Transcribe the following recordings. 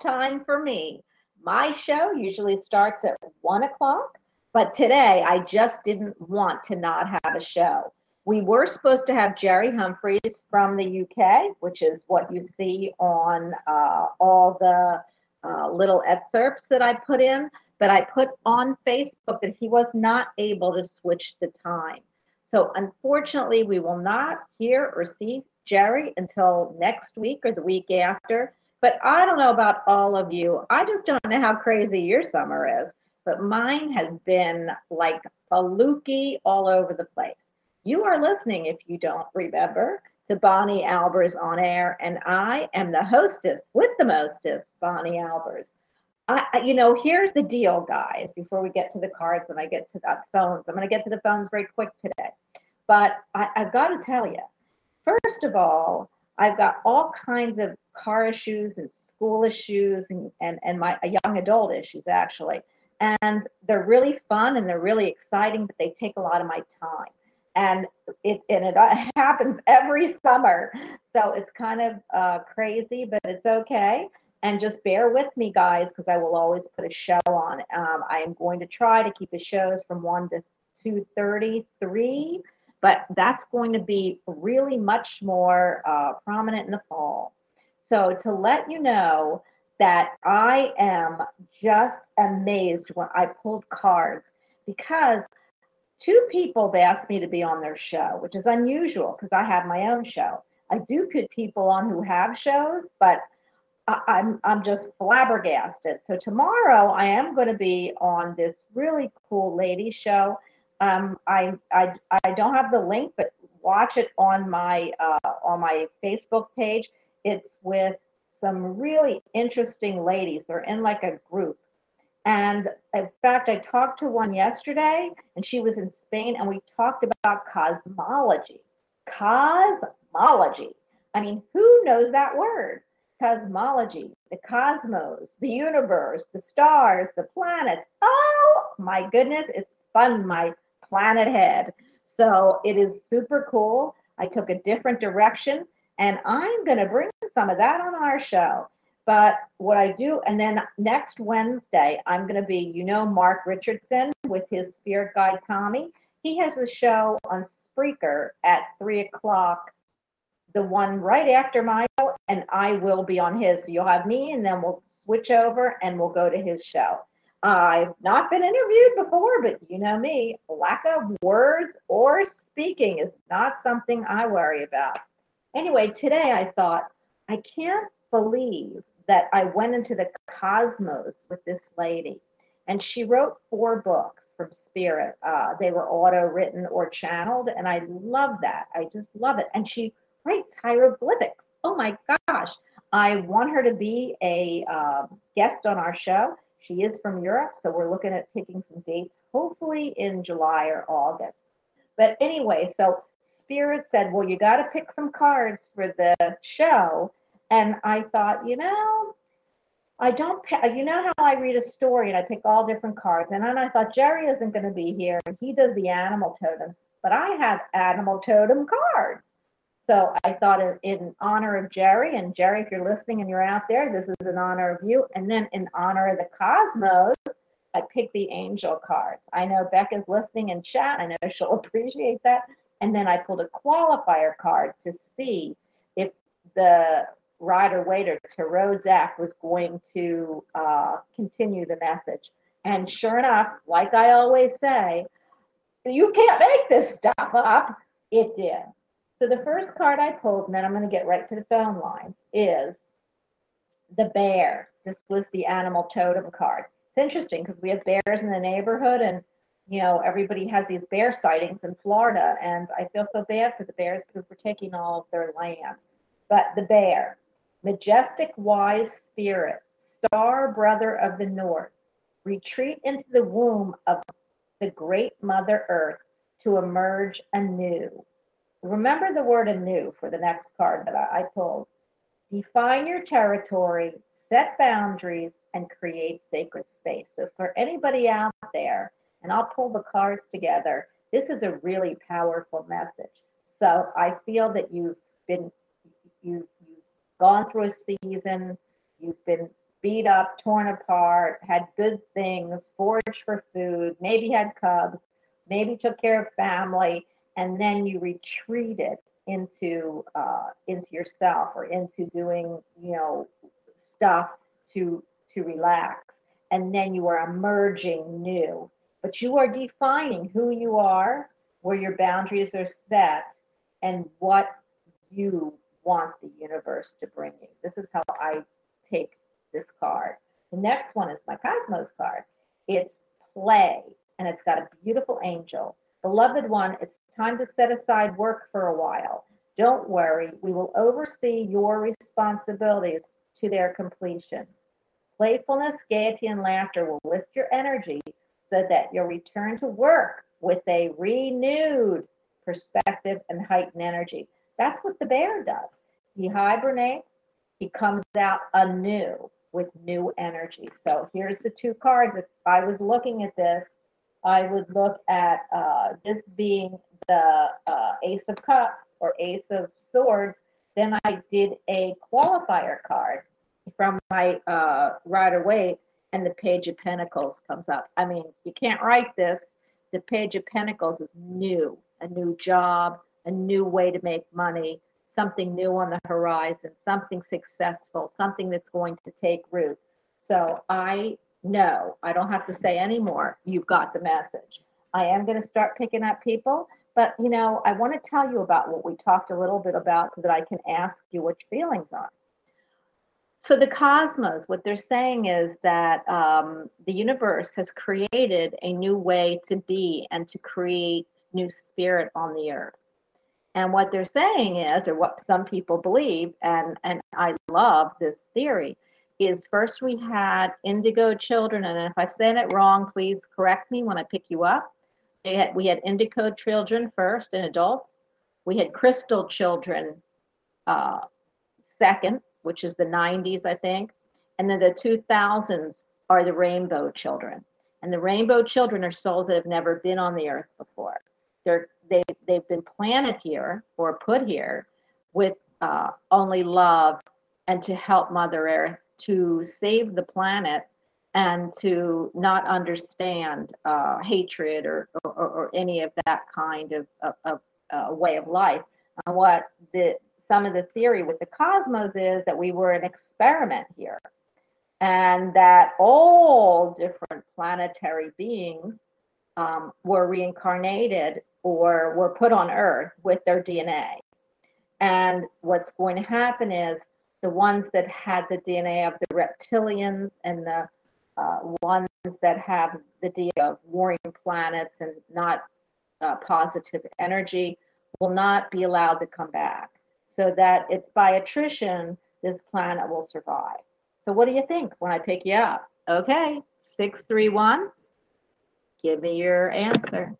Time for me. My show usually starts at one o'clock, but today I just didn't want to not have a show. We were supposed to have Jerry Humphreys from the UK, which is what you see on uh, all the uh, little excerpts that I put in, but I put on Facebook that he was not able to switch the time. So unfortunately, we will not hear or see Jerry until next week or the week after. But I don't know about all of you. I just don't know how crazy your summer is. But mine has been like faluki all over the place. You are listening, if you don't remember, to Bonnie Albers on air, and I am the hostess with the mostest, Bonnie Albers. I- you know, here's the deal, guys. Before we get to the cards and I get to the phones, I'm going to get to the phones very quick today. But I, I've got to tell you, first of all, I've got all kinds of car issues and school issues and, and, and my young adult issues actually. And they're really fun and they're really exciting, but they take a lot of my time. And it and it happens every summer. So it's kind of uh, crazy, but it's okay. And just bear with me, guys, because I will always put a show on. Um, I am going to try to keep the shows from one to two thirty-three, but that's going to be really much more uh, prominent in the fall. So to let you know that I am just amazed when I pulled cards because two people have asked me to be on their show, which is unusual because I have my own show. I do put people on who have shows, but I, I'm I'm just flabbergasted. So tomorrow I am going to be on this really cool lady show. Um, I I I don't have the link, but watch it on my uh, on my Facebook page. It's with some really interesting ladies. They're in like a group. And in fact, I talked to one yesterday and she was in Spain and we talked about cosmology. Cosmology. I mean, who knows that word? Cosmology, the cosmos, the universe, the stars, the planets. Oh my goodness, it's spun my planet head. So it is super cool. I took a different direction and I'm going to bring some of that on our show. But what I do, and then next Wednesday, I'm going to be, you know, Mark Richardson with his spirit guide Tommy. He has a show on Spreaker at three o'clock, the one right after my show, and I will be on his. So you'll have me, and then we'll switch over and we'll go to his show. I've not been interviewed before, but you know me, lack of words or speaking is not something I worry about. Anyway, today I thought, I can't believe that I went into the cosmos with this lady. And she wrote four books from Spirit. Uh, they were auto written or channeled. And I love that. I just love it. And she writes hieroglyphics. Oh my gosh. I want her to be a uh, guest on our show. She is from Europe. So we're looking at picking some dates, hopefully in July or August. But anyway, so Spirit said, Well, you got to pick some cards for the show. And I thought, you know, I don't, you know how I read a story and I pick all different cards. And then I thought, Jerry isn't going to be here he does the animal totems, but I have animal totem cards. So I thought in, in honor of Jerry, and Jerry, if you're listening and you're out there, this is in honor of you. And then in honor of the cosmos, I picked the angel cards. I know Becca's listening in chat. I know she'll appreciate that. And then I pulled a qualifier card to see if the Rider Waite Tarot deck was going to uh, continue the message. And sure enough, like I always say, you can't make this stuff up. It did. So the first card I pulled, and then I'm going to get right to the phone lines, is the bear. This was the animal totem card. It's interesting because we have bears in the neighborhood, and you know, everybody has these bear sightings in Florida, and I feel so bad for the bears because we're taking all of their land. But the bear, majestic, wise spirit, star brother of the north, retreat into the womb of the great Mother Earth to emerge anew. Remember the word anew for the next card that I, I pulled. Define your territory, set boundaries, and create sacred space. So, for anybody out there, and I'll pull the cards together. This is a really powerful message. So I feel that you've been you you've gone through a season, you've been beat up, torn apart, had good things, foraged for food, maybe had cubs, maybe took care of family, and then you retreated into uh, into yourself or into doing you know stuff to to relax, and then you are emerging new but you are defining who you are, where your boundaries are set, and what you want the universe to bring you. This is how I take this card. The next one is my Cosmos card. It's play, and it's got a beautiful angel. Beloved one, it's time to set aside work for a while. Don't worry, we will oversee your responsibilities to their completion. Playfulness, gaiety, and laughter will lift your energy so that you'll return to work with a renewed perspective, and heightened energy. That's what the bear does. He hibernates, he comes out anew with new energy. So here's the two cards. If I was looking at this, I would look at uh, this being the uh, Ace of Cups or Ace of Swords. Then I did a qualifier card from my uh, Rider Waite, and the Page of Pentacles comes up. I mean, you can't write this. The Page of Pentacles is new, a new job, a new way to make money, something new on the horizon, something successful, something that's going to take root. So I know, I don't have to say anymore, you've got the message. I am going to start picking up people, but you know, I want to tell you about what we talked a little bit about so that I can ask you what your feelings are. So the cosmos, what they're saying is that um, the universe has created a new way to be and to create new spirit on the earth. And what they're saying is, or what some people believe, and and I love this theory, is first we had indigo children, and if I've said it wrong, please correct me when I pick you up. Had, we had indigo children first and adults. We had crystal children uh, second, which is the 90s, I think. And then the 2000s are the rainbow children. And the rainbow children are souls that have never been on the earth before. They're, they, they've been planted here or put here with uh, only love and to help Mother Earth to save the planet and to not understand uh, hatred or, or, or any of that kind of, of, of uh, way of life. And what the some of the theory with the cosmos is that we were an experiment here, and that all different planetary beings um, were reincarnated or were put on Earth with their DNA. And what's going to happen is the ones that had the DNA of the reptilians and the uh, ones that have the DNA of warring planets and not uh, positive energy will not be allowed to come back. So that it's by attrition, this planet will survive. So, what do you think when I pick you up? Okay, 631. Give me your answer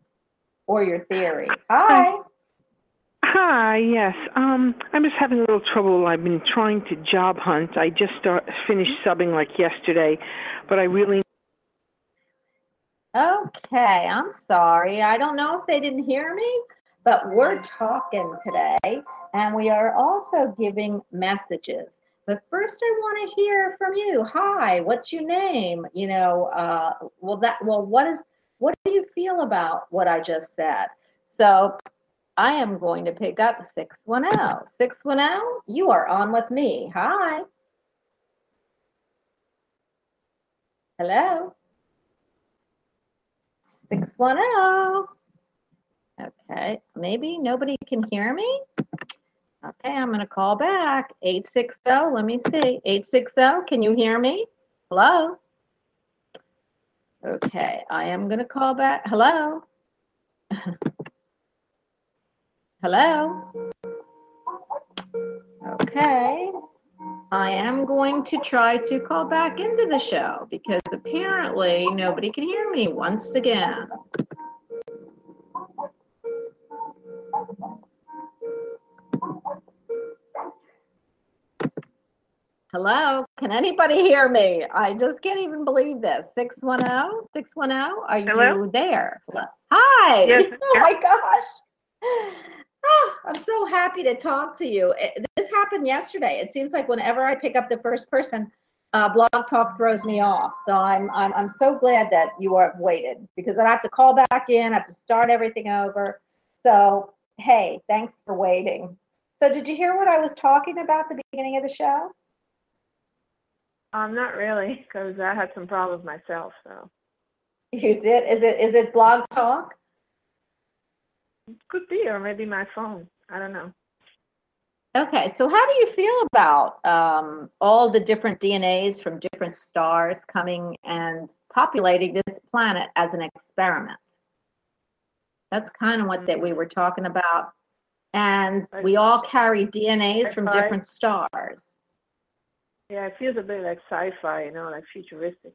or your theory. Hi. Hi, yes. Um, I'm just having a little trouble. I've been trying to job hunt. I just start, finished subbing like yesterday, but I really Okay, I'm sorry. I don't know if they didn't hear me, but we're talking today and we are also giving messages. But first, I want to hear from you. Hi, what's your name? You know, uh, well, that, well, what is, what do you feel about what I just said? So I am going to pick up 610. 610, you are on with me. Hi. Hello. 610. Okay, maybe nobody can hear me. Okay, I'm going to call back. 860, let me see. 860, can you hear me? Hello? Okay, I am going to call back. Hello? Hello? Okay. I am going to try to call back into the show because apparently nobody can hear me once again. Hello, can anybody hear me? I just can't even believe this. 610, 610, are Hello? you there? Hi. Yes, Oh my gosh. Ah, I'm so happy to talk to you. It- This happened yesterday. It seems like whenever I pick up the first person, uh, Blog Talk throws me off. So I'm, I'm, I'm so glad that you are waited because I have to call back in, I have to start everything over. So, hey, thanks for waiting. So did you hear what I was talking about at the beginning of the show? Um, not really, because I had some problems myself. So You did? Is it, is it Blog Talk? could be, or maybe my phone. I don't know. Okay, so how do you feel about um, all the different DNAs from different stars coming and populating this planet as an experiment? That's kind of what that we were talking about. And we all carry DNAs from different stars. Yeah, it feels a bit like sci-fi, you know, like futuristic.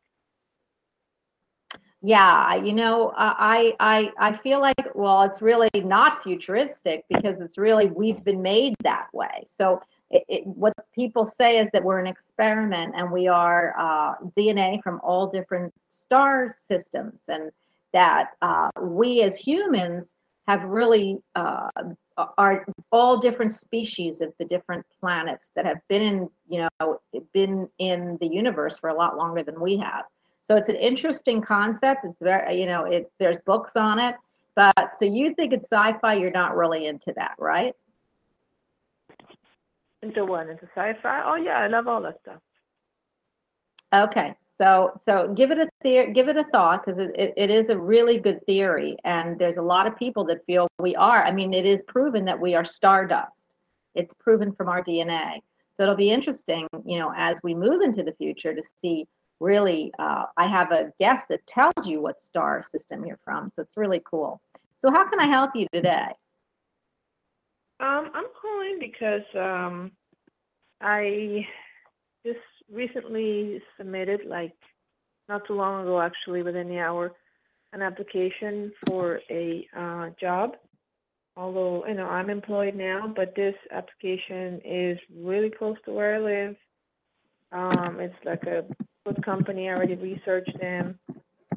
Yeah, you know, I I I feel like well, it's really not futuristic because it's really we've been made that way. So it, it, what people say is that we're an experiment and we are uh, DNA from all different star systems, and that uh, we as humans have really uh, are all different species of the different planets that have been in you know been in the universe for a lot longer than we have. So it's an interesting concept. It's very, you know, it there's books on it. But so you think it's sci-fi, you're not really into that, right? Into one Into sci-fi? Oh yeah, I love all that stuff. Okay. So so give it a give it a thought because it, it, it is a really good theory and there's a lot of people that feel we are. I mean, it is proven that we are stardust. It's proven from our DNA. So it'll be interesting, you know, as we move into the future to see really, uh, I have a guest that tells you what star system you're from. So it's really cool. So how can I help you today? Um, I'm calling because um, I just recently submitted, like not too long ago, actually, within the hour, an application for a uh, job. Although you know I'm employed now, but this application is really close to where I live. Um, it's like a good company. I already researched them,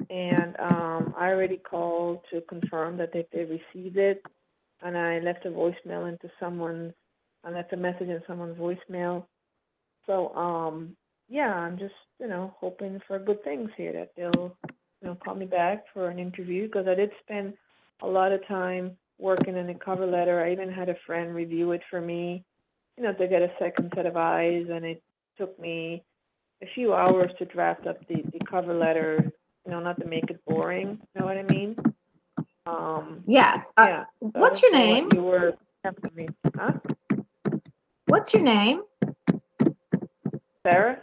and um, I already called to confirm that they, they received it. And I left a voicemail into someone's. I left a message in someone's voicemail. So um, yeah, I'm just you know hoping for good things here that they'll you know call me back for an interview because I did spend a lot of time working on a cover letter. I even had a friend review it for me, you know, to get a second set of eyes, and it took me a few hours to draft up the, the cover letter, you know, not to make it boring. You know what I mean? Um, Yes. Uh, yeah. so what's your name? You were huh? What's your name? Sarah?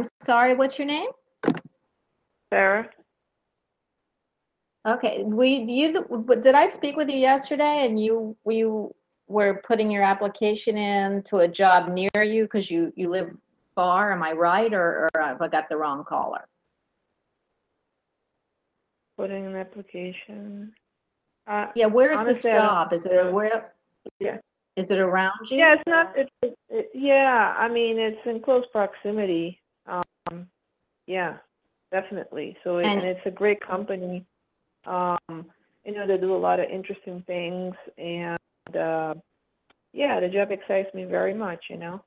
I'm sorry. What's your name? Sarah? Okay. We you did I speak with you yesterday and you you were putting your application in to a job near you because you you live far? Am I right or, or have I got the wrong caller? Putting an application. Uh, Yeah. Where is this job? Is it where? Yeah. Is it around you? Yeah, it's not. It, it, it, yeah, I mean, it's in close proximity. Yeah, definitely. So, it, and, And- it's a great company. Um, you know, they do a lot of interesting things, and uh, yeah, the job excites me very much. You know,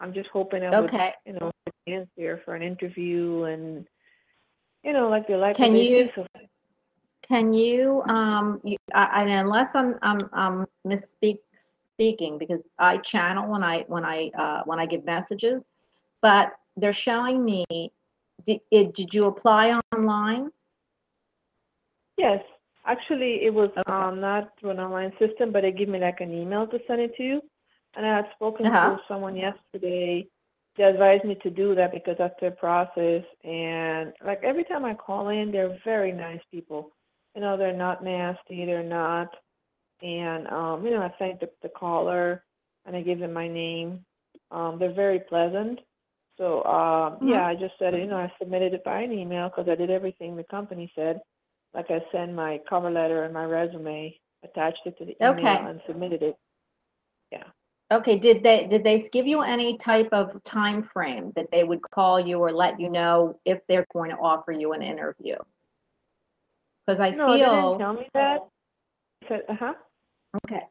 I'm just hoping I would, you know, a here for an interview, and you know, like they like Can you- so Can you, um, you, I, I, unless I'm, I'm, I'm misspeak, speaking, because I channel when I, when I, uh, when I give messages, but they're showing me, did, it, did you apply online? Yes, actually, it was Okay. um, not through an online system, but they give me like an email to send it to you. And I had spoken Uh-huh. to someone yesterday. They advised me to do that because that's their process. And like every time I call in, they're very nice people. You know, they're not nasty. They're not. And um, you know, I thank the, the caller and I give them my name. Um, they're very pleasant. So um, Mhm. yeah, I just said, you know, I submitted it by an email because I did everything the company said like I sent my cover letter and my resume, attached it to the email Okay. and submitted it. Yeah. Okay, did they, did they give you any type of time frame that they would call you or let you know if they're going to offer you an interview? Because I no, they didn't feel, tell me that. I said, uh huh. okay,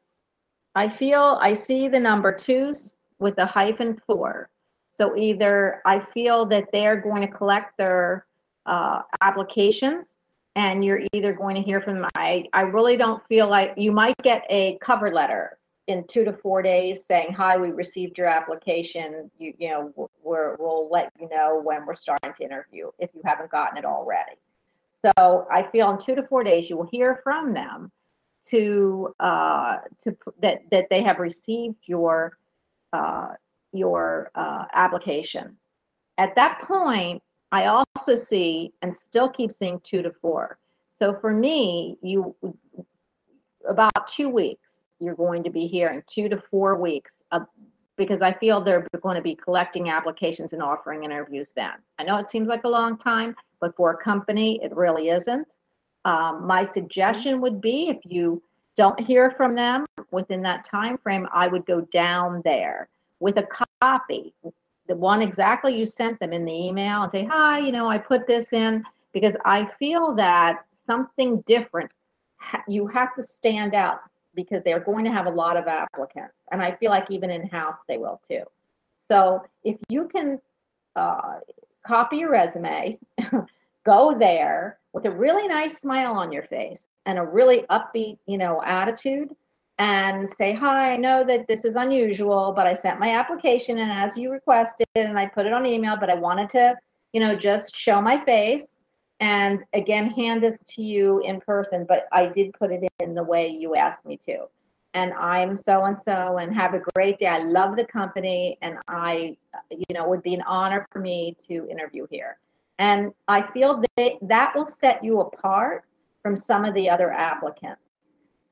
I feel, I see the number twos with a hyphen four. So either I feel that they're going to collect their uh, applications and you're either going to hear from them. I, I really don't feel like, you might get a cover letter in two to four days saying, hi, we received your application. You, you know, we're, we'll let you know when we're starting to interview if you haven't gotten it already. So I feel in two to four days, you will hear from them to, uh, to, that, that they have received your, uh, your, uh, application. At that point, I also see and still keep seeing two to four. So for me, you, about two weeks, you're going to be hearing two to four weeks because I feel they're going to be collecting applications and offering interviews then. I know it seems like a long time, but for a company, it really isn't. Um, my suggestion would be if you don't hear from them within that time frame, I would go down there with a copy, the one exactly you sent them in the email, and say, "Hi, you know, I put this in because I feel that something different. You have to stand out because they're going to have a lot of applicants, and I feel like even in house they will too. So if you can uh, copy your resume, go there with a really nice smile on your face and a really upbeat, you know, attitude and say, Hi, I know that this is unusual, but I sent my application and as you requested and I put it on email, but I wanted to, you know, just show my face and again hand this to you in person, but I did put it in the way you asked me to. And I'm so and so and have a great day. I love the company and I, you know, would be an honor for me to interview here. And I feel that that will set you apart from some of the other applicants.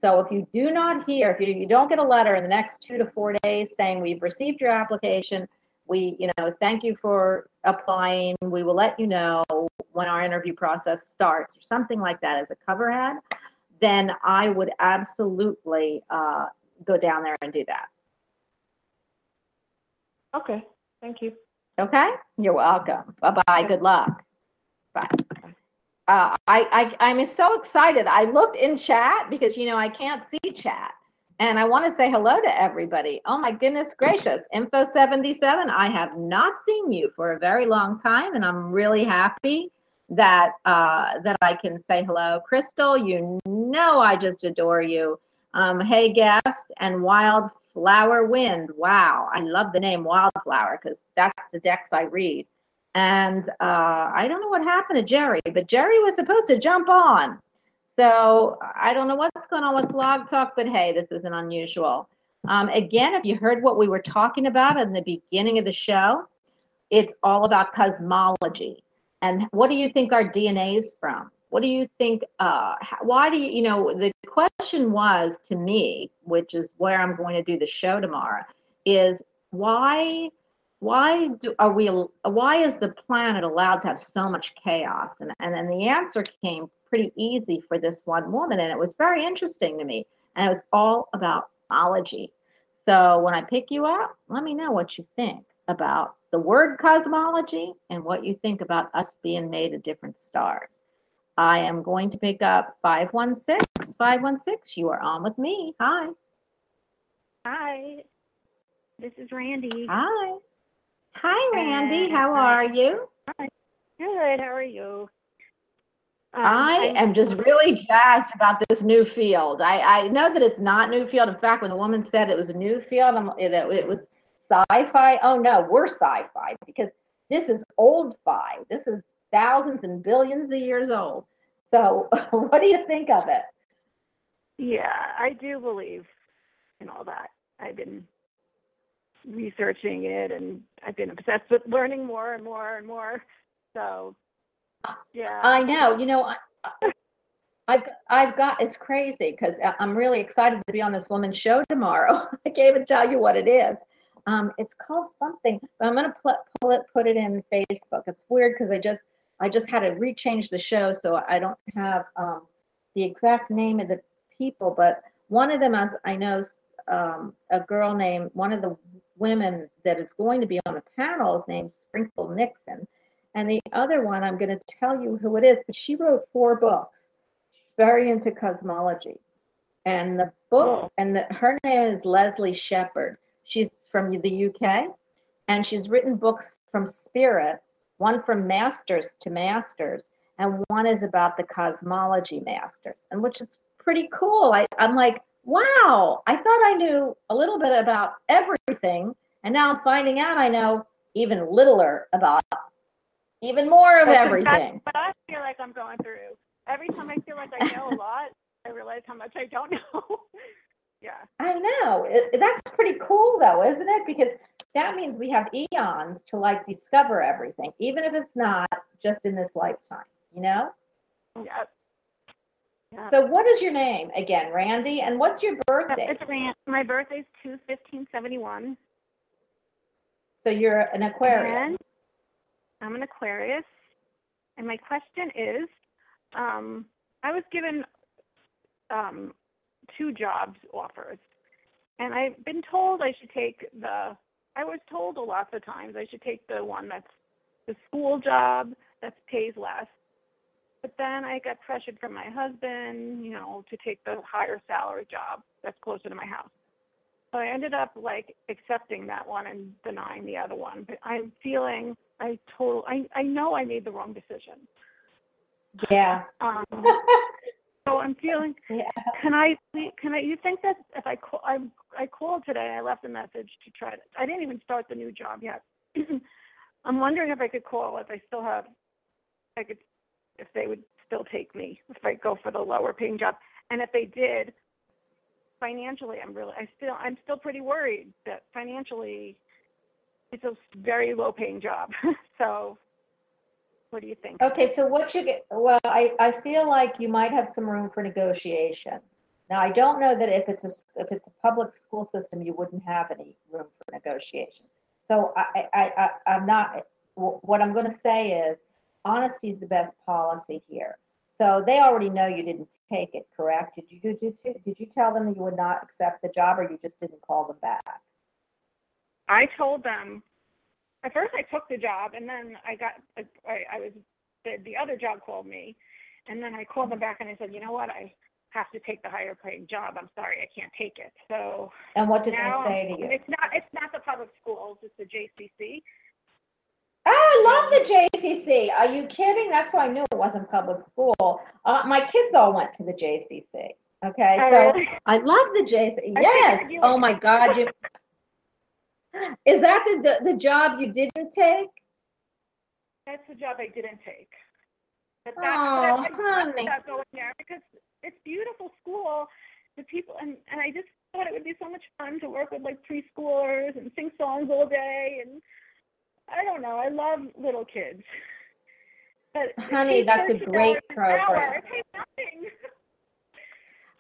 So if you do not hear, if you, you don't get a letter in the next two to four days saying we've received your application, we, you know, thank you for applying. We will let you know when our interview process starts or something like that as a cover ad, then I would absolutely uh, go down there and do that. Okay, thank you. Okay? You're welcome. Bye-bye. Good luck. Bye. Uh, I, I, I'm so excited. I looked in chat because, you know, I can't see chat. And I want to say hello to everybody. Oh my goodness gracious. Info 77, I have not seen you for a very long time, and I'm really happy that uh, that I can say hello. Crystal, you know I just adore you. Um, hey guest and Wildflower Wind. Wow, I love the name Wildflower because that's the decks I read. And uh, I don't know what happened to Jerry, but Jerry was supposed to jump on. So I don't know what's going on with Blog Talk, but hey, this isn't unusual. Um, again, if you heard what we were talking about in the beginning of the show, it's all about cosmology. And what do you think our DNA is from? What do you think? Uh, why do you, you know, the question was to me, which is where I'm going to do the show tomorrow, is why why do are we why is the planet allowed to have so much chaos? And and then the answer came pretty easy for this one woman and it was very interesting to me and it was all about biology. So when i pick you up let me know what you think about the word cosmology and what you think about us being made of different stars. I am going to pick up 516 516 you are on with me. Hi. Hi, this is Randy. hi hi randy how are you Hi. Good. How are you? Um, I am just really jazzed about this new field. I, I know that it's not new field. In fact, when the woman said it was a new field, I'm, it, it was sci-fi. Oh no, we're sci-fi because this is old fi. This is thousands and billions of years old. So what do you think of it? Yeah, I do believe in all that. I've been researching it, and I've been obsessed with learning more and more and more. So, yeah. I know, you know, I, I've, I've got, it's crazy because I'm really excited to be on this woman's show tomorrow. I can't even tell you what it is. Um, it's called something, but I'm gonna put, pull it, put it in Facebook. It's weird because I just, I just had to rechange the show, so I don't have, um, the exact name of the people, but one of them, as I know, um, a girl named, one of the women that is going to be on the panel is named Sprinkle Nixon. And the other one, I'm going to tell you who it is, but she wrote four books. Very into cosmology. And the book, Cool. and the, her name is Leslie Shepherd. She's from the UK, and she's written books from spirit, one from masters to masters, and one is about the cosmology masters, and which is pretty cool. I, I'm like, wow, I thought I knew a little bit about everything, and now I'm finding out I know even littler about even more of That's everything. But I feel like I'm going through. Every time I feel like I know a lot, I realize how much I don't know. yeah. I know. It, that's pretty cool, though, isn't it? Because that means we have eons to like discover everything, even if it's not just in this lifetime, you know? Yeah. Yeah. So, what is your name again, Randy? And what's your birthday? It's Ran- my birthday's two fifteen seventy one. So, you're an Aquarius. I'm an Aquarius. And my question is, um, I was given um, two jobs offers, and I've been told I should take the. I was told a lot of times I should take the one that's the school job that pays less. But then I got pressured from my husband, you know, to take the higher salary job that's closer to my house. So I ended up like accepting that one and denying the other one. But I'm feeling I total I I know I made the wrong decision. Yeah. Um, so I'm feeling. Yeah. Can I? Can I? You think that if I call, I I called today. I left a message to try to. I didn't even start the new job yet. I'm wondering if I could call if I still have. I could, if they would still take me if I go for the lower paying job, and if they did. Financially, I'm really. I still. I'm still pretty worried that financially, it's a very low paying job. so. What do you think? Okay, so what you get, well, I, I feel like you might have some room for negotiation. Now, I don't know that if it's a if it's a public school system, you wouldn't have any room for negotiation. So I, I, I, I'm not, wh- what I'm gonna say is, honesty is the best policy here. So they already know you didn't take it, correct? Did you, did you, did you tell them that you would not accept the job, or you just didn't call them back? I told them at first I took the job and then I got I, I was the, the other job called me and then I called them back and I said, you know what, I have to take the higher paying job. I'm sorry, I can't take it. So And what did they say to I'm- you? it's not it's not the public schools, it's the JCC. I love the JCC. Are you kidding? That's why I knew it wasn't public school. Uh, my kids all went to the JCC. Okay, so really? I love the JCC. Yes. Oh my God, you. Is that the, the the job you didn't take? That's the job I didn't take. But that, Oh, but I, I honey. about going there because it's beautiful school. The people and and I just thought it would be so much fun to work with like preschoolers and sing songs all day and I don't know. I love little kids. But Honey, that's a great program. It pays nothing.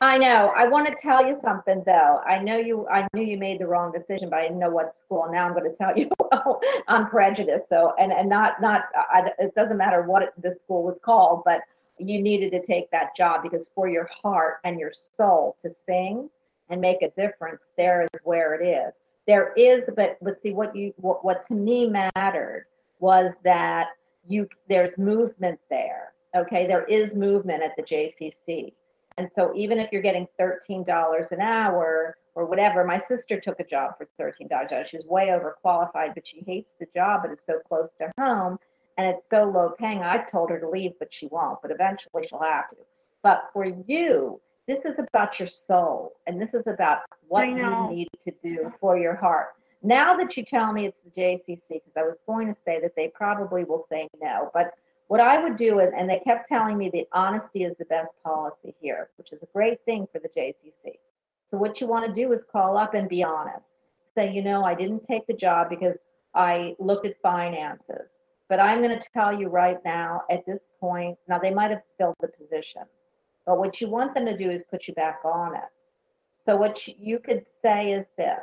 I know. I want to tell you something though. I know you. I knew you made the wrong decision, but I didn't know what school. Now I'm going to tell you. I'm prejudiced. So and and not not. I, it doesn't matter what it, the school was called, but you needed to take that job because for your heart and your soul to sing and make a difference, there is where it is. There is, but but see what you what, what to me mattered was that you there's movement there. Okay, there is movement at the JCC. And so even if you're getting $13 an hour or whatever, my sister took a job for $13 an hour. She's way overqualified, but she hates the job, but it's so close to home and it's so low paying. I've told her to leave, but she won't, but eventually she'll have to. But for you, this is about your soul and this is about what you need to do for your heart. Now that you tell me it's the JCC, because I was going to say that they probably will say no, but what I would do is, and they kept telling me that honesty is the best policy here, which is a great thing for the JCC. So what you want to do is call up and be honest. Say, you know, I didn't take the job because I looked at finances. But I'm going to tell you right now, at this point, now they might have filled the position, but what you want them to do is put you back on it. So what you- could say is this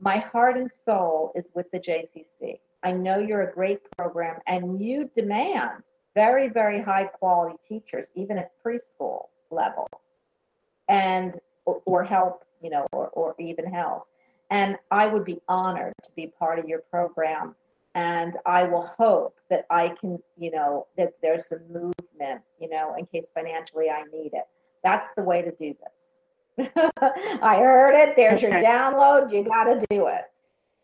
my heart and soul is with the JCC. I know you're a great program and you demand very, very high quality teachers, even at preschool level, and or, or help, you know, or, or even help. And I would be honored to be part of your program. And I will hope that I can, you know, that there's some movement, you know, in case financially I need it. That's the way to do this. I heard it. There's your download. You got to do it.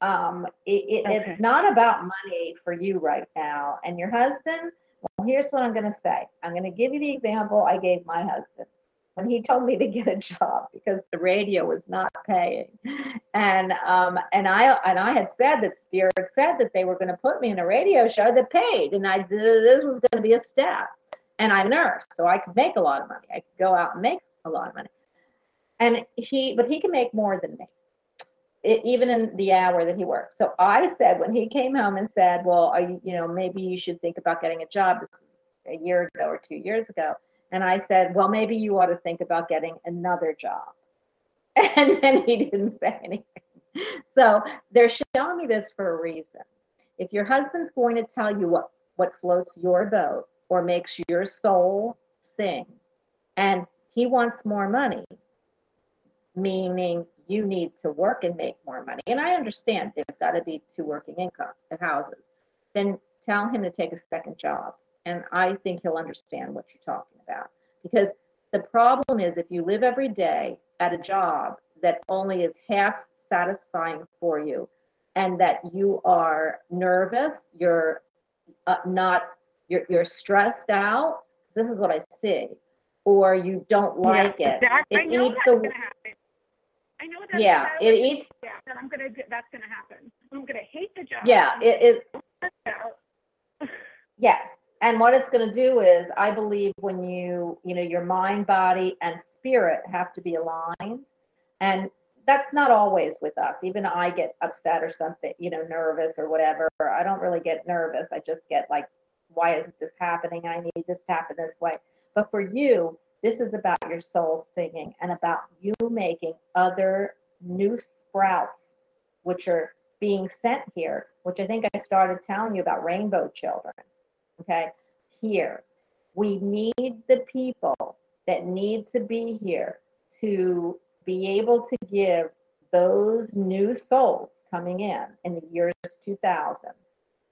Um, it, it, Okay. It's not about money for you right now. And your husband, well, here's what I'm going to say. I'm going to give you the example I gave my husband when he told me to get a job because the radio was not paying. And um, and I and I had said that Spirit said that they were going to put me in a radio show that paid, and I this was going to be a step. And I'm a nurse, so I could make a lot of money. I could go out and make a lot of money. And he, but he can make more than me, e- even in the hour that he works. So I said when he came home and said, "Well, you know, maybe you should think about getting a job." This is a year ago or two years ago. And I said, well, maybe you ought to think about getting another job. And then he didn't say anything. So they're showing me this for a reason. If your husband's going to tell you what, what floats your boat, or makes your soul sing and he wants more money meaning you need to work and make more money and i understand there's got to be two working income houses then tell him to take a second job and i think he'll understand what you're talking about because the problem is if you live every day at a job that only is half satisfying for you and that you are nervous you're uh, not you're, you're stressed out this is what i see or you don't like yeah, it That, it know eats that's a- gonna happen. I know that's yeah it eats Yeah, that I'm gonna that's gonna happen. I'm gonna hate the job. yeah it. Yes. And what it's going to do is, I believe when you, you know, your mind, body, and spirit have to be aligned. And that's not always with us. Even I get upset or something, you know, nervous or whatever. I don't really get nervous. I just get like, why isn't this happening? I need this to happen this way. But for you, this is about your soul singing and about you making other new sprouts, which are being sent here, which I think I started telling you about rainbow children. Okay, here. We need the people that need to be here to be able to give those new souls coming in in the years 2000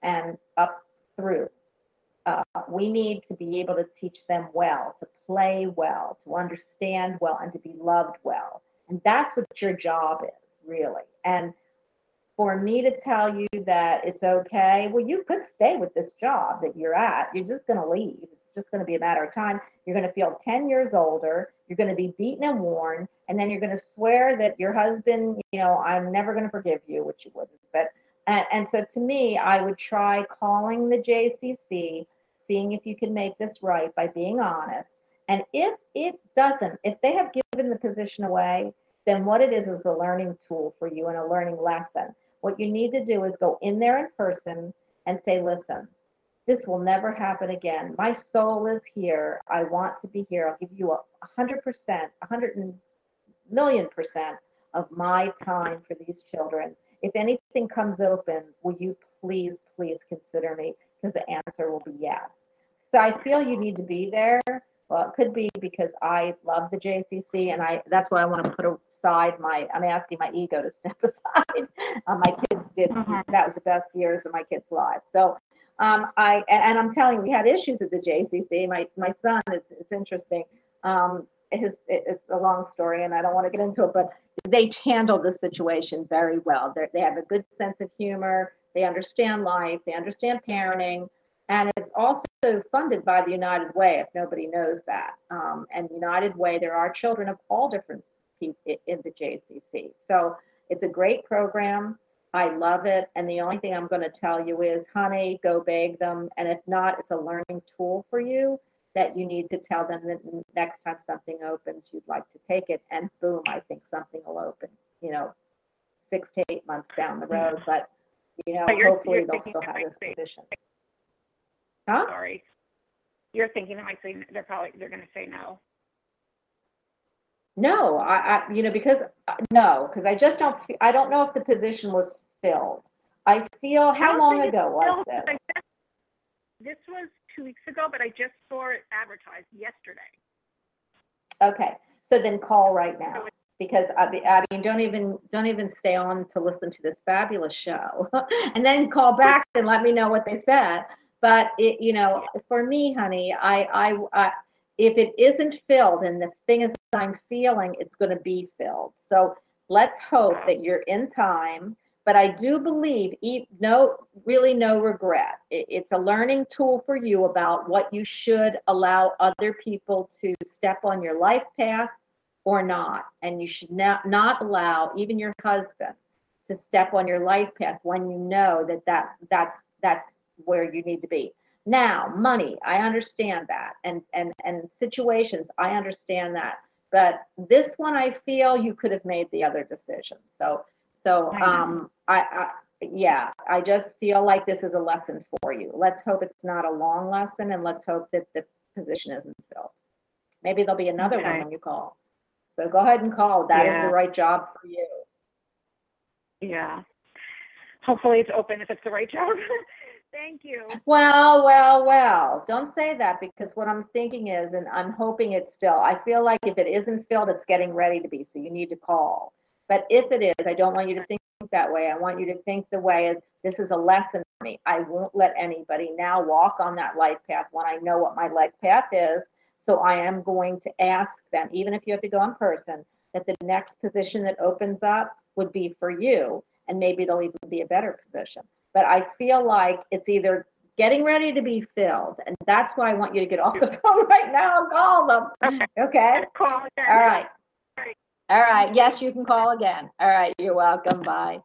and up through. Uh, we need to be able to teach them well, to play well, to understand well, and to be loved well. And that's what your job is, really. And for me to tell you that it's okay, well, you could stay with this job that you're at. You're just going to leave. It's just going to be a matter of time. You're going to feel 10 years older. You're going to be beaten and worn. And then you're going to swear that your husband, you know, I'm never going to forgive you, which you wouldn't. But, and, and so to me, I would try calling the JCC, seeing if you can make this right by being honest. And if it doesn't, if they have given the position away, then what it is is a learning tool for you and a learning lesson. What you need to do is go in there in person and say, listen, this will never happen again. My soul is here. I want to be here. I'll give you a hundred percent, a hundred million percent of my time for these children. If anything comes open, will you please, please consider me? Because the answer will be yes. So I feel you need to be there. Well, it could be because I love the JCC, and I that's why I want to put aside my. I'm asking my ego to step aside. Uh, my kids did. Mhm. That was the best years of my kids' lives. So um, I and, and I'm telling you, we had issues at the JCC. My my son, it's it's interesting. Um, his it, it's a long story, and I don't want to get into it, but they handled the situation very well. They they have a good sense of humor. They understand life. They understand parenting. And it's also funded by the United Way, if nobody knows that. Um, and United Way, there are children of all different people in the JCC. So it's a great program. I love it. And the only thing I'm going to tell you is, honey, go beg them. And if not, it's a learning tool for you that you need to tell them that next time something opens, you'd like to take it. And boom, I think something will open, you know, six to eight months down the road. But, you know, But you're- hopefully you're they'll still have this position. Huh? Sorry. You're thinking they might say they're probably they're gonna say no. No, I, I, you know, because, uh, no, because I just don't, I don't know if the position was filled. I feel, how don't long ago was filled, this? Just- This was two weeks ago, but I just saw it advertised yesterday. Okay, so then call right now, So because I, be- I mean, don't even, don't even stay on to listen to this fabulous show. And then call back and let me know what they said. But it, you know, for me, honey, I, I, I, if it isn't filled and the thing is I'm feeling, it's gonna be filled. So let's hope that you're in time. But I do believe, no, really no regret. It, it's a learning tool for you about what you should allow other people to step on your life path or not. And you should not, not allow even your husband to step on your life path when you know that, that that's that's where you need to be. Now, money, I understand that. And and and situations, I understand that. But this one I feel you could have made the other decision. So so um I, I yeah, I just feel like this is a lesson for you. Let's hope it's not a long lesson and let's hope that the position isn't filled. Maybe there'll be another one when you call. So go ahead and call. That is Yeah. the right job for you. Yeah. Hopefully it's open if it's the right job. Thank you. Well, well, well, don't say that because what I'm thinking is, and I'm hoping it's still, I feel like if it isn't filled, it's getting ready to be, so you need to call. But if it is, I don't want you to think that way. I want you to think the way is, this is a lesson for me. I won't let anybody now walk on that life path when I know what my life path is. So I am going to ask them, even if you have to go in person, that the next position that opens up would be for you. And maybe it'll even be a better position. But I feel like it's either getting ready to be filled. And that's why I want you to get off the phone right now and call them. Okay? Call again. All right. All right. Yes, you can call again. All right. You're welcome. Bye.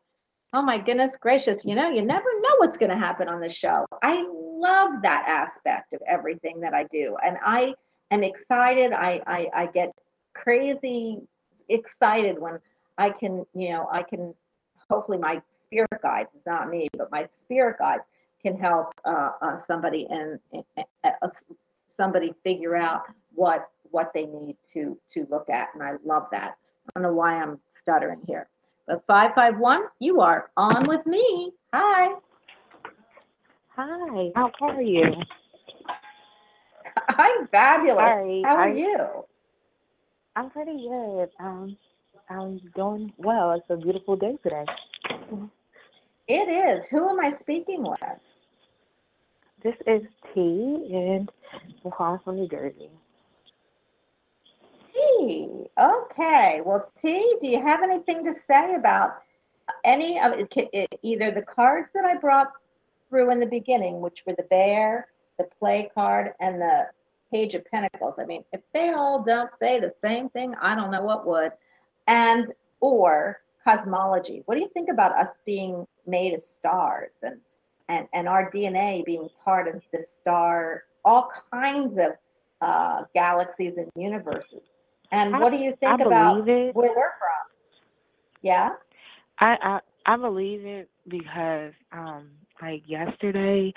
Oh my goodness gracious. You know, you never know what's going to happen on the show. I love that aspect of everything that I do. And I am excited. I, I, I get crazy excited when I can, you know, I can, hopefully my spirit guides, it's not me, but my spirit guides can help uh, uh, somebody and uh, somebody figure out what what they need to to look at. And I love that. I don't know why I'm stuttering here. But 551, you are on with me. Hi. Hi, how are you? I'm fabulous. Sorry, How are I- you? I'm pretty good. Um, I'm doing well. It's a beautiful day today. It is. Who am I speaking with? This is T, and I'm calling from New Jersey. T. Okay. Well, T, do you have anything to say about any of it, either the cards that I brought through in the beginning, which were the bear, the play card, and the page of pentacles? I mean, if they all don't say the same thing, I don't know what would. And or cosmology. What do you think about us being made of stars and and and our DNA being part of the star, all kinds of uh, galaxies and universes? And I- what do you think about it. where we're from? Yeah. I, I I believe it because um like yesterday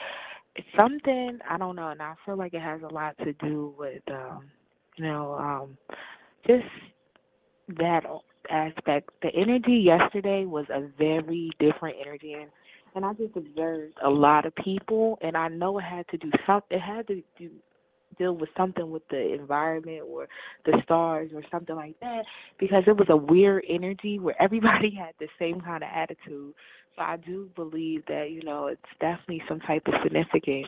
something I don't know and I feel like it has a lot to do with um you know um just that aspect the energy yesterday was a very different energy and and I just observed a lot of people and I know it had to do something it had to do deal with something with the environment or the stars or something like that because it was a weird energy where everybody had the same kind of attitude. So I do believe that, you know, it's definitely some type of significance.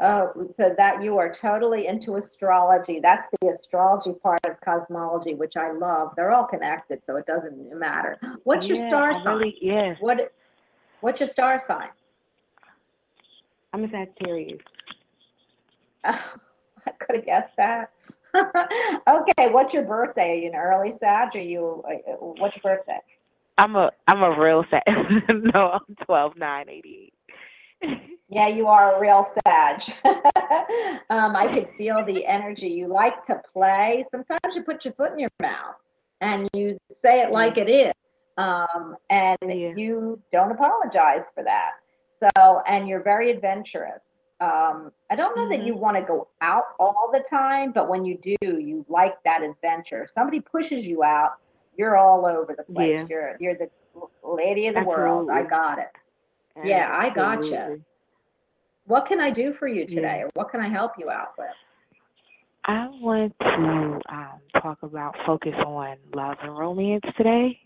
Oh, so that you are totally into astrology. That's the astrology part of cosmology, which I love. They're all connected, so it doesn't matter. What's your star I sign? Really, yes. What What's your star sign? I'm a Sagittarius. I could have guessed that. okay, what's your birthday? Are you an early Sag? Are you? uh, What's your birthday? I'm a I'm a real Sag. no, I'm twelve nine eighty eight. Yeah, you are a real sage. um, I could feel the energy. You like to play. Sometimes you put your foot in your mouth and you say it like it is. Um, and Yeah. you don't apologize for that. So, and you're very adventurous. Um, I don't know that you want to go out all the time, but when you do, you like that adventure. If somebody pushes you out, you're all over the place. Yeah. You're you're the lady of the world. I got it. Yeah, I gotcha. Absolutely. What can I do for you today, or what can I help you out with? I want to um talk about focus on love and romance today.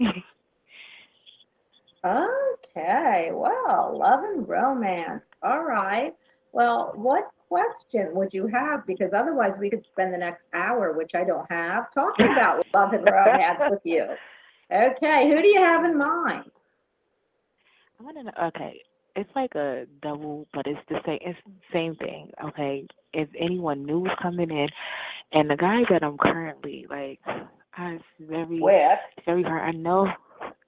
Okay, well, love and romance. All right. Well, what question would you have? Because otherwise, we could spend the next hour, which I don't have, talking about love and romance with you. Okay, who do you have in mind? I want to know. Okay, it's like a double, but it's the same. It's the same thing. Okay, if anyone new is coming in, and the guy that I'm currently like, I it's very, With very hard. I know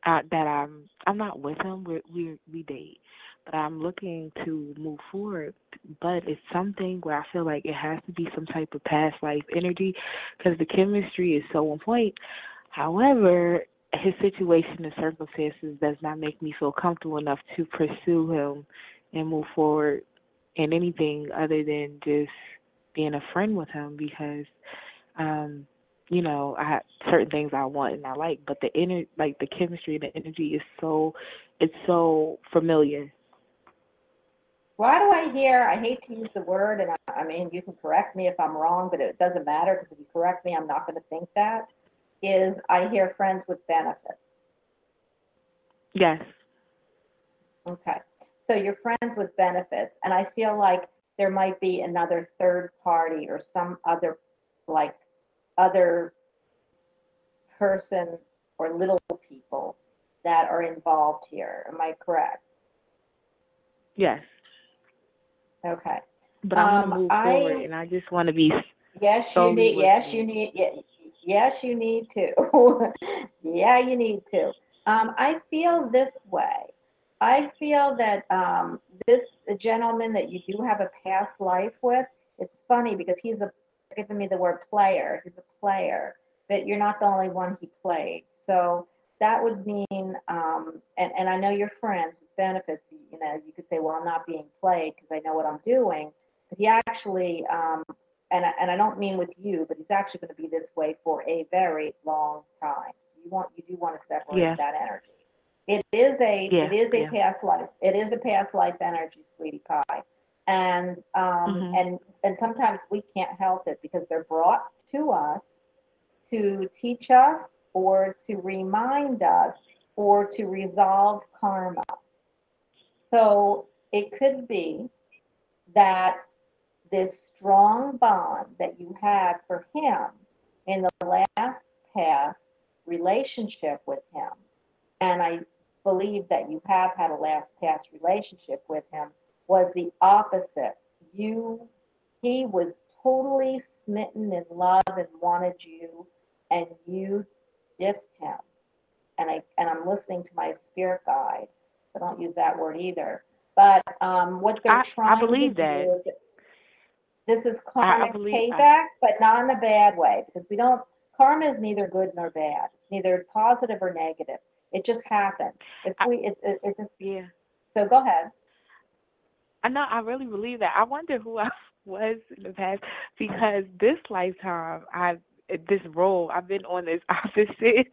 uh, that I'm, I'm not with him. We we we date, but I'm looking to move forward. But it's something where I feel like it has to be some type of past life energy, because the chemistry is so on point. However, his situation and circumstances does not make me feel comfortable enough to pursue him and move forward in anything other than just being a friend with him because um you know i certain things i want and i like but the inner like the chemistry and the energy is so it's so familiar. Why do I hear, I hate to use the word, and I, I mean, you can correct me if I'm wrong, but it doesn't matter because if you correct me, I'm not going to think that, is I hear friends with benefits. Yes. Okay. So you're friends with benefits, and I feel like there might be another third party or some other, like, other person or little people that are involved here. Am I correct? Yes. Okay. But I want Um, to move I- forward, and I just want to be. Yes, you need, yes, you need, yes, you need to. Yeah, you need to. Um, I feel this way. I feel that, um, this gentleman that you do have a past life with, it's funny because he's a, giving me the word player, he's a player, that you're not the only one he played. So that would mean, um, and, and I know you're friends with benefits, you know, you could say, well, I'm not being played because I know what I'm doing. But he actually, um, and I, and I don't mean with you, but he's actually going to be this way for a very long time. So you want you do want to separate Yeah. that energy. It is a Yeah, it is a yeah. past life. It is a past life energy, sweetie pie. And um Mhm. and and sometimes we can't help it because they're brought to us to teach us or to remind us or to resolve karma. So it could be that this strong bond that you had for him in the last past relationship with him, and I believe that you have had a last past relationship with him, was the opposite. You, he was totally smitten in love and wanted you, and you dissed him. And I and I'm listening to my spirit guide. I don't use that word either. But um, what they're I- I trying believe to that. do is this is karmic payback, but not in a bad way because we don't. Karma is neither good nor bad. It's neither positive or negative. It just happens. If we, it, it, it just. Yeah. So go ahead. I know. I really believe that. I wonder who I was in the past because this lifetime, I eh, this role, I've been on this opposite,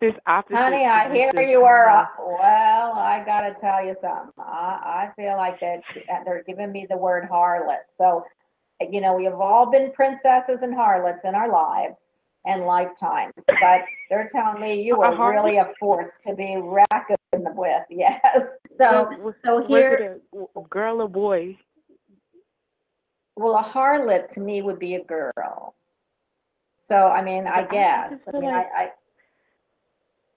this opposite. Honey, I hear you are. well, I gotta tell you something. I, I feel like that they're giving me the word harlot. So, you know, we have all been princesses and harlots in our lives and lifetimes, but they're telling me you A were harlot? really a force to be reckoned with. Yes. So, so here, girl or boy? well, a harlot to me would be a girl. So, I mean, I guess. I mean, I,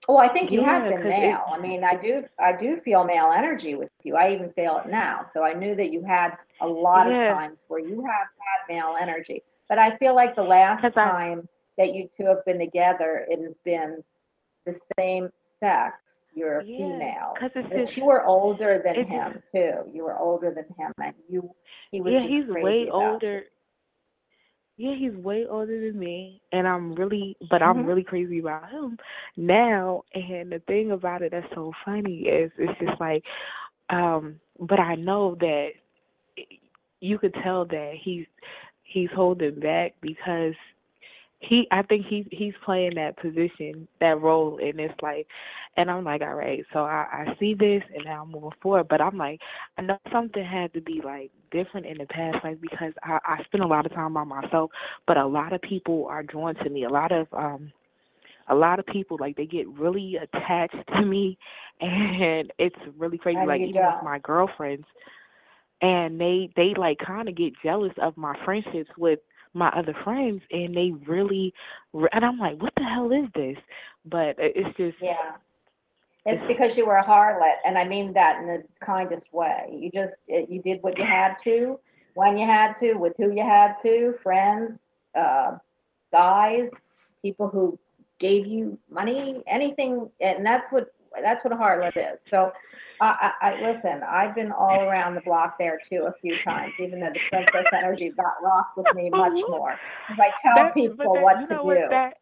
Oh, I think you have Yeah, been 'cause it- male. I mean, I do, I do feel male energy with you. I even feel it now. So I knew that you had a lot Yeah. of times where you have had male energy. But I feel like the last 'Cause I- time that you two have been together, it has been the same sex. You're a Yeah, female. Cause it's But just you were older than him too. You were older than him, and you, he was yeah, just he's crazy way older. Yeah, he's way older than me, and I'm really, but I'm Mhm. really crazy about him now. And the thing about it that's so funny is, it's just like, um, but I know that you could tell that he's he's holding back because he, I think he's he's playing that position, that role in this life, and I'm like, all right, so I, I see this, and now I'm moving forward. But I'm like, I know something had to be like different in the past, like because I, I spend a lot of time by myself, but a lot of people are drawn to me. A lot of um a lot of people like they get really attached to me and it's really crazy. Like even don't. with my girlfriends and they they like kind of get jealous of my friendships with my other friends and they really re- and I'm like, what the hell is this? But it's just Yeah. It's because you were a harlot, and I mean that in the kindest way. You just, you did what you had to, when you had to, with who you had to, friends, uh, guys, people who gave you money, anything, and that's what, that's what a harlot is. So, I, I, I, listen, I've been all around the block there too a few times, even though the princess energy got rocked with me oh, much more. Because I tell that, people that, what you to know do. That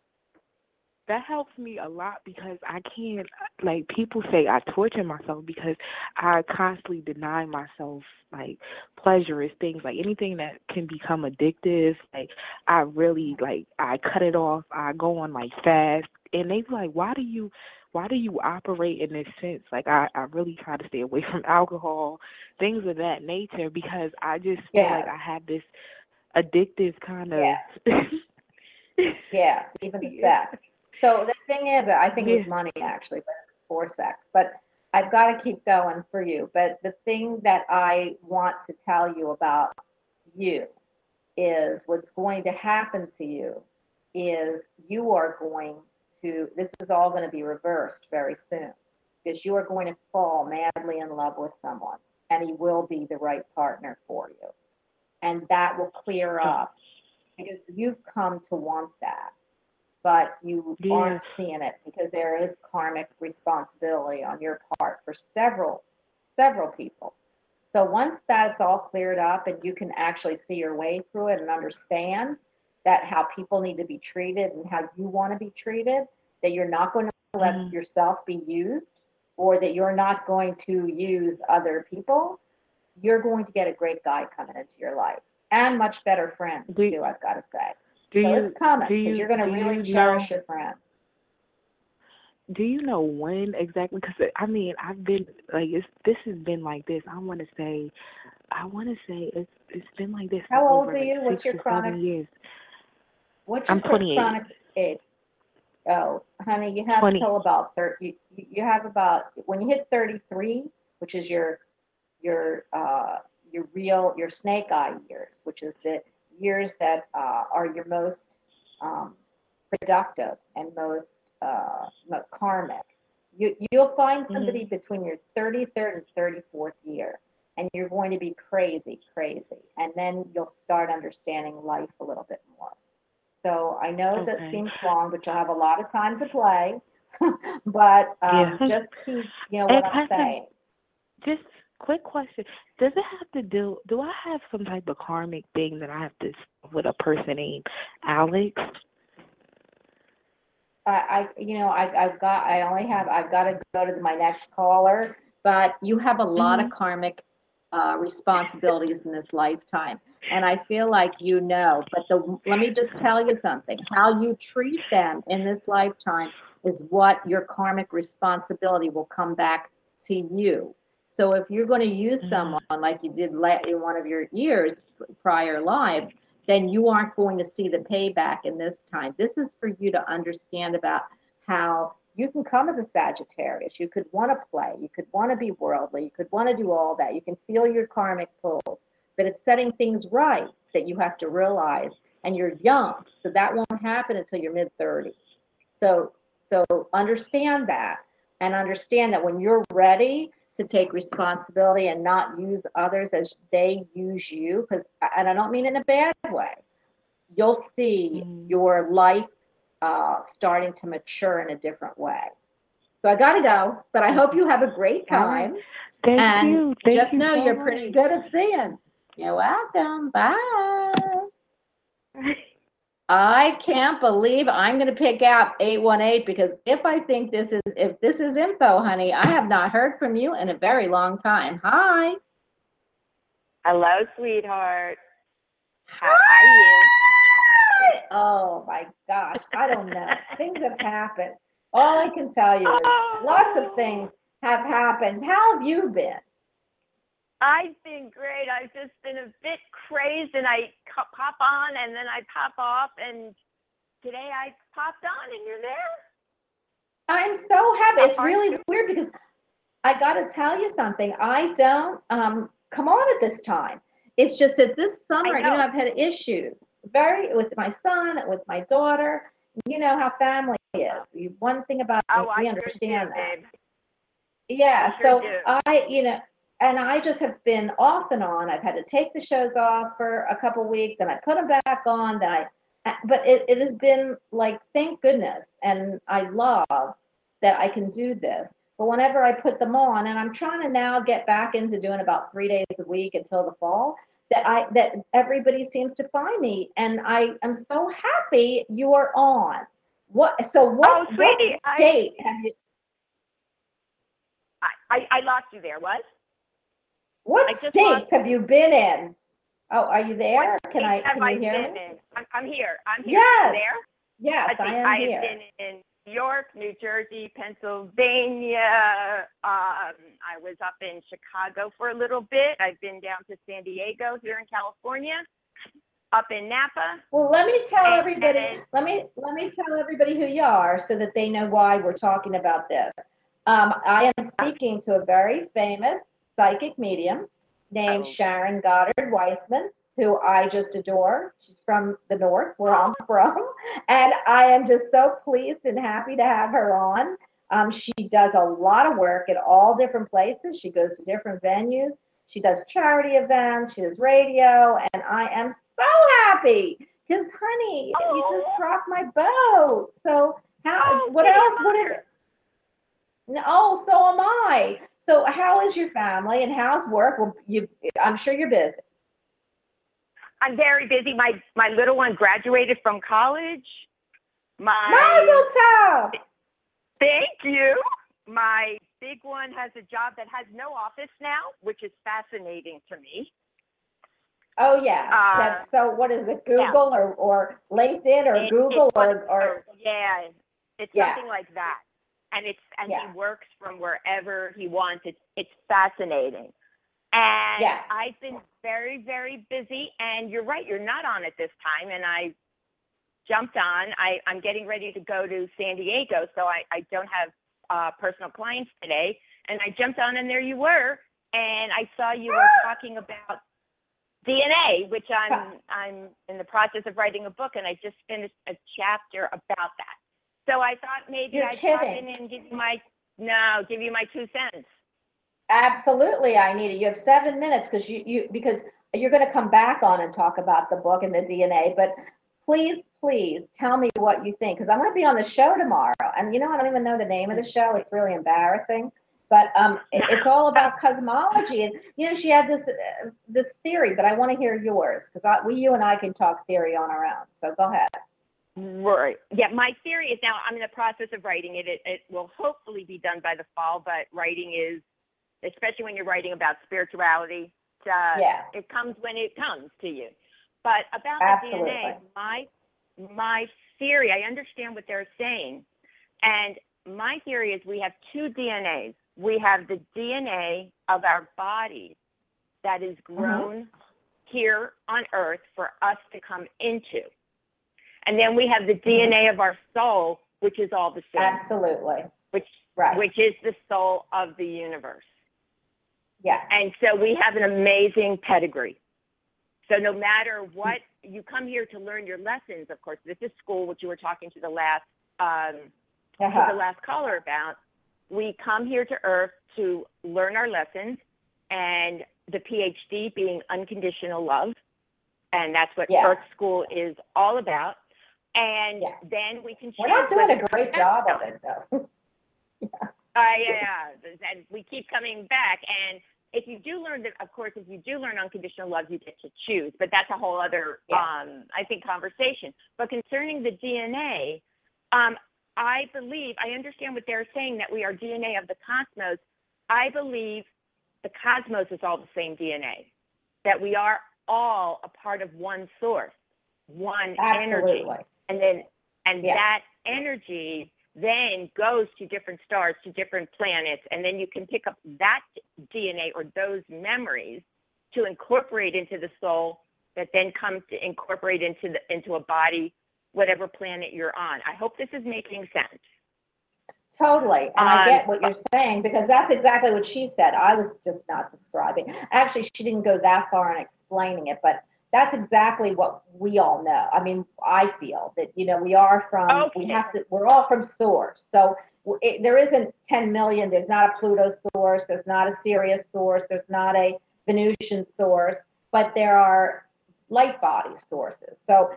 that helps me a lot because I can't like people say I torture myself because I constantly deny myself like pleasurous things like anything that can become addictive like I really like I cut it off I go on like fast and they be like why do you why do you operate in this sense? Like I, I really try to stay away from alcohol, things of that nature, because I just feel Yeah. like I have this addictive kind of. Yeah. Yeah, even the sex. So the thing is, I think it was money actually, but it's for sex. But I've got to keep going for you. But the thing that I want to tell you about you is what's going to happen to you is you are going to, this is all going to be reversed very soon because you are going to fall madly in love with someone and he will be the right partner for you. And that will clear up because you've come to want that, but you aren't seeing it because there is karmic responsibility on your part for several, several people. So once that's all cleared up and you can actually see your way through it and understand that how people need to be treated and how you want to be treated, that you're not going to let Mhm. yourself be used or that you're not going to use other people, you're going to get a great guy coming into your life and much better friends Do too, I've got to say. Do so you it's do because you you're going to really you know cherish your friends. do you know when exactly? Because I mean, I've been like it's this has been like this. I want to say, I want to say it's it's been like this. How old are like, you? What's your chronic- years? What's your I'm 28. chronic age? Oh, honey, you have 20. till about thirty. You, you have about when you hit thirty-three, which is your your uh, your real your snake eye years, which is the years that uh, are your most um, productive and most uh, karmic. You you'll find somebody between your thirty-third and thirty-fourth year, and you're going to be crazy, crazy, and then you'll start understanding life a little bit more. So I know that seems long, but you'll have a lot of time to play. but um, Yeah. just keep, you know, what I'm saying. Just quick question: Does it have to do? Do I have some type of karmic thing that I have to with a person named Alex? I, I, you know, I, I've got, I only have, I've got to go to my next caller, but you have a lot of karmic uh, responsibilities in this lifetime. And I feel like you know, but the, let me just tell you something. How you treat them in this lifetime is what your karmic responsibility will come back to you. So if you're going to use Mhm. someone like you did in one of your years prior lives, then you aren't going to see the payback in this time. This is for you to understand about how you can come as a Sagittarius. You could want to play, you could want to be worldly, you could want to do all that. You can feel your karmic pulls, but it's setting things right that you have to realize. And you're young, so that won't happen until your mid 30s. So, so understand that and understand that when you're ready to take responsibility and not use others as they use you, because, and I don't mean in a bad way, you'll see Mhm. your life uh, starting to mature in a different way. So I got to go, but I hope you have a great time. Thank and you. Thank just you know so you're much. pretty good at seeing. You're welcome. Bye. I can't believe I'm going to pick out 818 because if I think this is if this is info, honey, I have not heard from you in a very long time. Hi. Hello, sweetheart. How are you? Oh my gosh, I don't know. things have happened. All I can tell you is oh. lots of things have happened. How have you been? I've been great. I've just been a bit crazed, and I pop on and then I pop off. And today I popped on, and you're there. I'm so happy. It's really weird because I got to tell you something. I don't um, come on at this time. It's just that this summer, you know, know. I've had issues very with my son, with my daughter. You know how family is. One thing about Oh, me, I we sure do, understand that. babe. Yeah, I sure so do. I, you know, and I just have been off and on. I've had to take the shows off for a couple weeks, then I put them back on. Then I, but it, it has been like, thank goodness, and I love that I can do this. But whenever I put them on, and I'm trying to now get back into doing about three days a week until the fall, that I that everybody seems to find me, and I am so happy you are on. What? So what? Oh, sweetie, what I- state have you? I, I, I lost you there. What? What I just states have you been in? Oh, are you there? Can I? Have Can I you hear been me? in? I'm, I'm here. I'm here. Yes. You there? Yes, I am have here. been in New York, New Jersey, Pennsylvania. Um, I was up in Chicago for a little bit. I've been down to San Diego here in California, up in Napa. Well, let me tell And- everybody, and- let me, let me tell everybody who you are so that they know why we're talking about this. Um, I am speaking to a very famous psychic medium named Oh. Sharon Goddard Weissman, who I just adore. She's from the North, where I'm from. And I am just so pleased and happy to have her on. Um, she does a lot of work at all different places. She goes to different venues. She does charity events. She does radio. And I am so happy because, honey, you just rocked my boat. So, how? Oh, what else? What is? Oh, so am I. So, how is your family and how's work? Well, you, I'm sure you're busy. I'm very busy. My my little one graduated from college. My Mazel tov. Thank you. My big one has a job that has no office now, which is fascinating to me. Oh yeah. Uh, That's so. What is it? yeah. Google or or LinkedIn or It- Google or what- or yeah, it's Yeah. something like that. And it's and Yeah. he works from wherever he wants. It's it's fascinating. And Yes. I've been very very busy. And you're right, you're not on at this time. And I jumped on. I I'm getting ready to go to San Diego, so I I don't have uh, personal clients today. And I jumped on, and there you were. And I saw you were talking about DNA, which I'm I'm in the process of writing a book, and I just finished a chapter about that. So I thought maybe You're I'd pop kidding. in and give you my no, give you my two cents. absolutely, I need it. You have seven minutes because you you because you're going to come back on and talk about the book and the DNA. But please, please tell me what you think because I'm going to be on the show tomorrow, and you know I don't even know the name of the show. It's really embarrassing. But um, it- it's all about cosmology, and you know she had this uh, this theory, but I want to hear yours because we, you and I, can talk theory on our own. So go ahead. Right. Yeah, my theory is now I'm in the process of writing it. It, it will hopefully be done by the fall, but writing is, especially when you're writing about spirituality, uh, Yes. it comes when it comes to you. But about the DNA, my my theory, I understand what they're saying, and my theory is we have two DNAs. We have the DNA of our bodies that is grown here on Earth for us to come into. And then we have the DNA of our soul, which is all the same, Absolutely. which Right. which is the soul of the universe. Yeah. And so we have an amazing pedigree. So no matter what, you come here to learn your lessons. Of course, this is school, which you were talking to the last um, Uh-huh. the last caller about. We come here to Earth to learn our lessons, and the PhD being unconditional love, and that's what Yes. Earth School is all about. And Yeah. then we can. We're not doing a great job of it though. uh, yeah, and we keep coming back. And if you do learn that, of course, if you do learn unconditional love, you get to choose. But that's a whole other, Yeah. um, I think, conversation. But concerning the DNA, um, I believe I understand what they're saying that we are DNA of the cosmos. I believe the cosmos is all the same DNA. That we are all a part of one source, one energy Absolutely. And then and Yes. that energy then goes to different stars to different planets and then you can pick up that dna or those memories to incorporate into the soul that then comes to incorporate into the into a body whatever planet you're on i hope this is making sense Totally. And I Um, get what you're saying because that's exactly what she said. I was just not describing. Actually, she didn't go that far in explaining it, but that's exactly what we all know. I mean, I feel that, you know, we are from, okay. we have to, we're all from source. So it, there isn't 10 million, there's not a Pluto source, there's not a Sirius source, there's not a Venusian source, but there are light body sources. So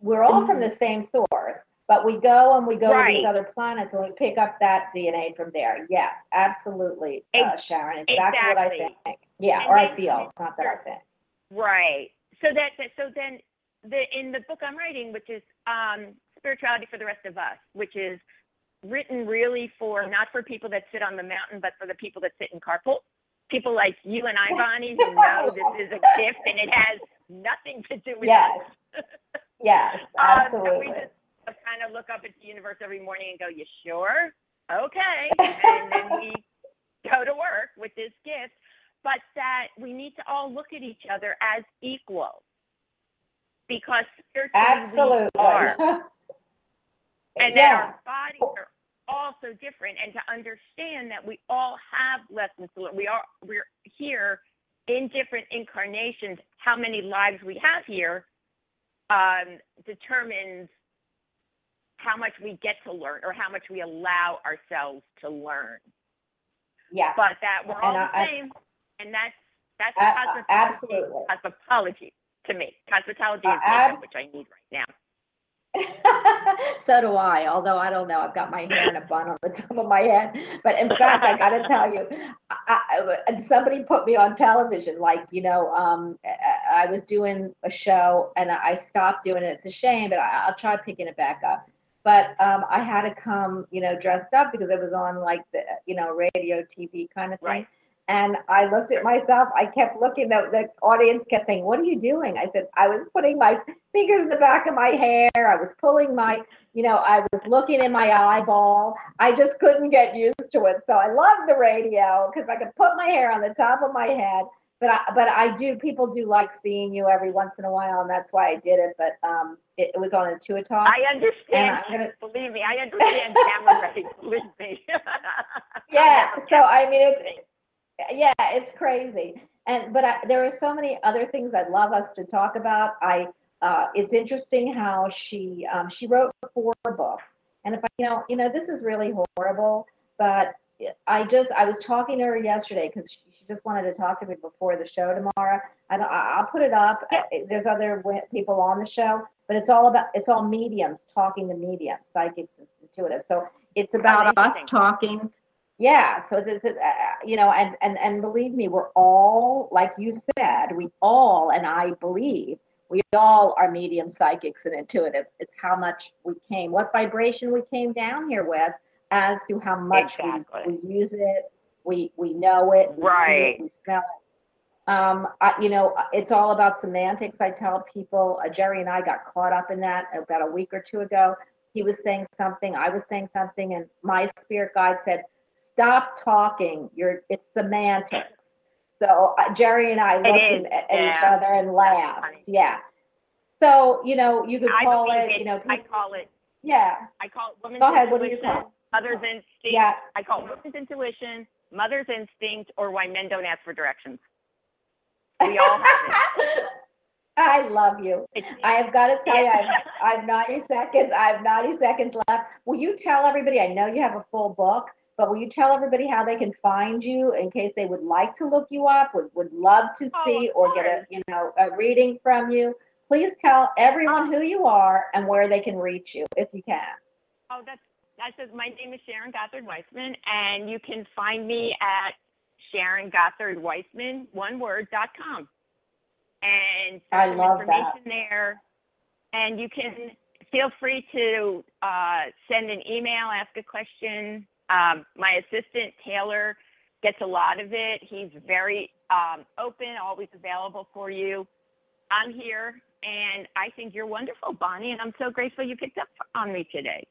we're all from the same source, but we go and we go to these other planets and we pick up that DNA from there. Yes, absolutely, uh, Sharon. Exactly, what I think. Yeah, And or I feel. It's not that I think. right so that, so then the in the book i'm writing which is um spirituality for the rest of us which is written really for not for people that sit on the mountain but for the people that sit in carpool people like you and i bonnie who know this is a gift and it has nothing to do with Yes. us Yes, Um, so we just kind of look up at the universe every morning and go, "You sure? Okay," and then we go to work with this gift. But that we need to all look at each other as equals, because spiritually Absolutely. we are, and that our bodies are all so different, and to understand that we all have lessons to learn. We are we're here in different incarnations. How many lives we have here um, determines how much we get to learn or how much we allow ourselves to learn. Yeah. But that we're all And the I- I- same, and that's that's A- cosmetology, absolutely. cosmetology to me. Cosmetology Uh, is makeup, which I need right now. so do I, although I don't know. I've got my hair in a bun on the top of my head. But in fact, I got to tell you, I, I, and somebody put me on television. Like, you know, um, I, I was doing a show and I stopped doing it. It's a shame, but I, I'll try picking it back up. But um, I had to come, you know, dressed up because it was on like the, you know, radio, TV kind of thing. Right. And I looked at myself. I kept looking. The, the audience kept saying, "What are you doing?" I said, "I was putting my fingers in the back of my hair. I was pulling my, you know, I was looking in my eyeball. I just couldn't get used to it. So I love the radio because I could put my hair on the top of my head. But I, but I do. People do like seeing you every once in a while, and that's why I did it. But um, it, it was on a two talk. I understand. Gonna- Believe me, I understand camera ready. Believe me. Yeah, so I mean, it's-. Yeah it's crazy. And but I, there are so many other things i'd love us to talk about. I uh, it's interesting how she um, she wrote four books. And if i you know you know this is really horrible but i just i was talking to her yesterday because she, she just wanted to talk to me before the show tomorrow. And I, i'll put it up. There's other people on the show but it's all about it's all mediums talking to mediums psychics intuitive so it's about us talking yeah so it's, it's, uh, you know and and and believe me we're all like you said we all and i believe we all are medium psychics and intuitives it's how much we came what vibration we came down here with as to how much Exactly. we, we use it we we know it we Right. it, we smell it um I, you know it's all about semantics i tell people uh, jerry and i got caught up in that about a week or two ago he was saying something i was saying something and my spirit guide said stop talking you're it's semantics so uh, jerry and i looked is, at, at each other and laughed yeah so you know you could call believe it you know I call it. yeah I call it woman's Go ahead, what do you intuition, call mother's instinct. yeah I call it woman's intuition, mother's instinct, or why men don't ask for directions. We all have I love you. I have got to tell you, I've, I've 90 seconds. I have 90 seconds left. Will you tell everybody? I know you have a full book, but will you tell everybody how they can find you in case they would like to look you up, would, would love to Oh, see of or get a you know a reading from you? Please tell everyone who you are and where they can reach you if you can. oh, that's that says my name is Sharon Gothard Weissman, and you can find me at Sharon Gothard Weissman, one word, dot com. And I love that. information there. And you can feel free to uh, send an email, ask a question. Um, my assistant, Taylor, gets a lot of it. He's very um, open, always available for you. I'm here, and I think you're wonderful, Bonnie, and I'm so grateful you picked up on me today.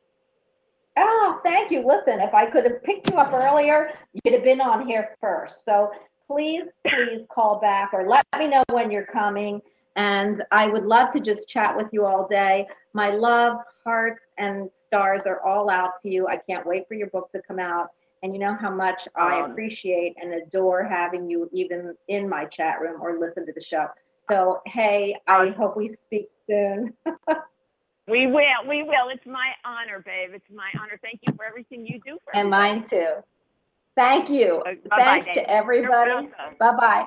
Oh, thank you. Listen, if I could have picked you up earlier, you'd have been on here first. So please, please call back or let me know when you're coming. And I would love to just chat with you all day. My love, hearts, and stars are all out to you. I can't wait for your book to come out. And you know how much I Um, appreciate and adore having you even in my chat room or listen to the show. So, hey, I hope we speak soon. We will, we will. It's my honor, babe. It's my honor. Thank you for everything you do for and everybody. mine too. Thank you. Uh, Thanks to everybody. Bye bye.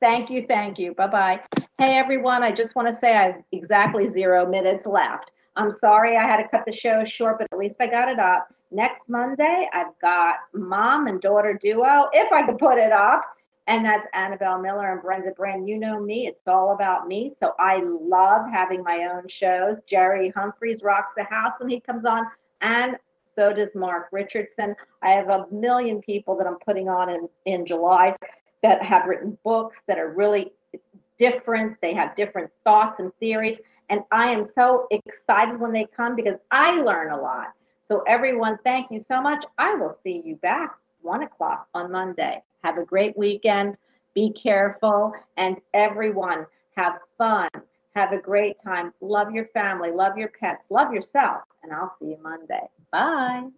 Thank you. Thank you. Bye bye. Hey, everyone. I just want to say I have exactly zero minutes left. I'm sorry I had to cut the show short, but at least I got it up. Next Monday, I've got mom and daughter duo, if I could put it up. And that's Annabelle Miller and Brenda Brand. You know me, it's all about me. So I love having my own shows. Jerry Humphreys rocks the house when he comes on, and so does Mark Richardson. I have a million people that I'm putting on in, in July that have written books that are really different. They have different thoughts and theories. And I am so excited when they come because I learn a lot. So, everyone, thank you so much. I will see you back one o'clock on Monday. Have a great weekend. Be careful. And everyone, have fun. Have a great time. Love your family. Love your pets. Love yourself. And I'll see you Monday. Bye.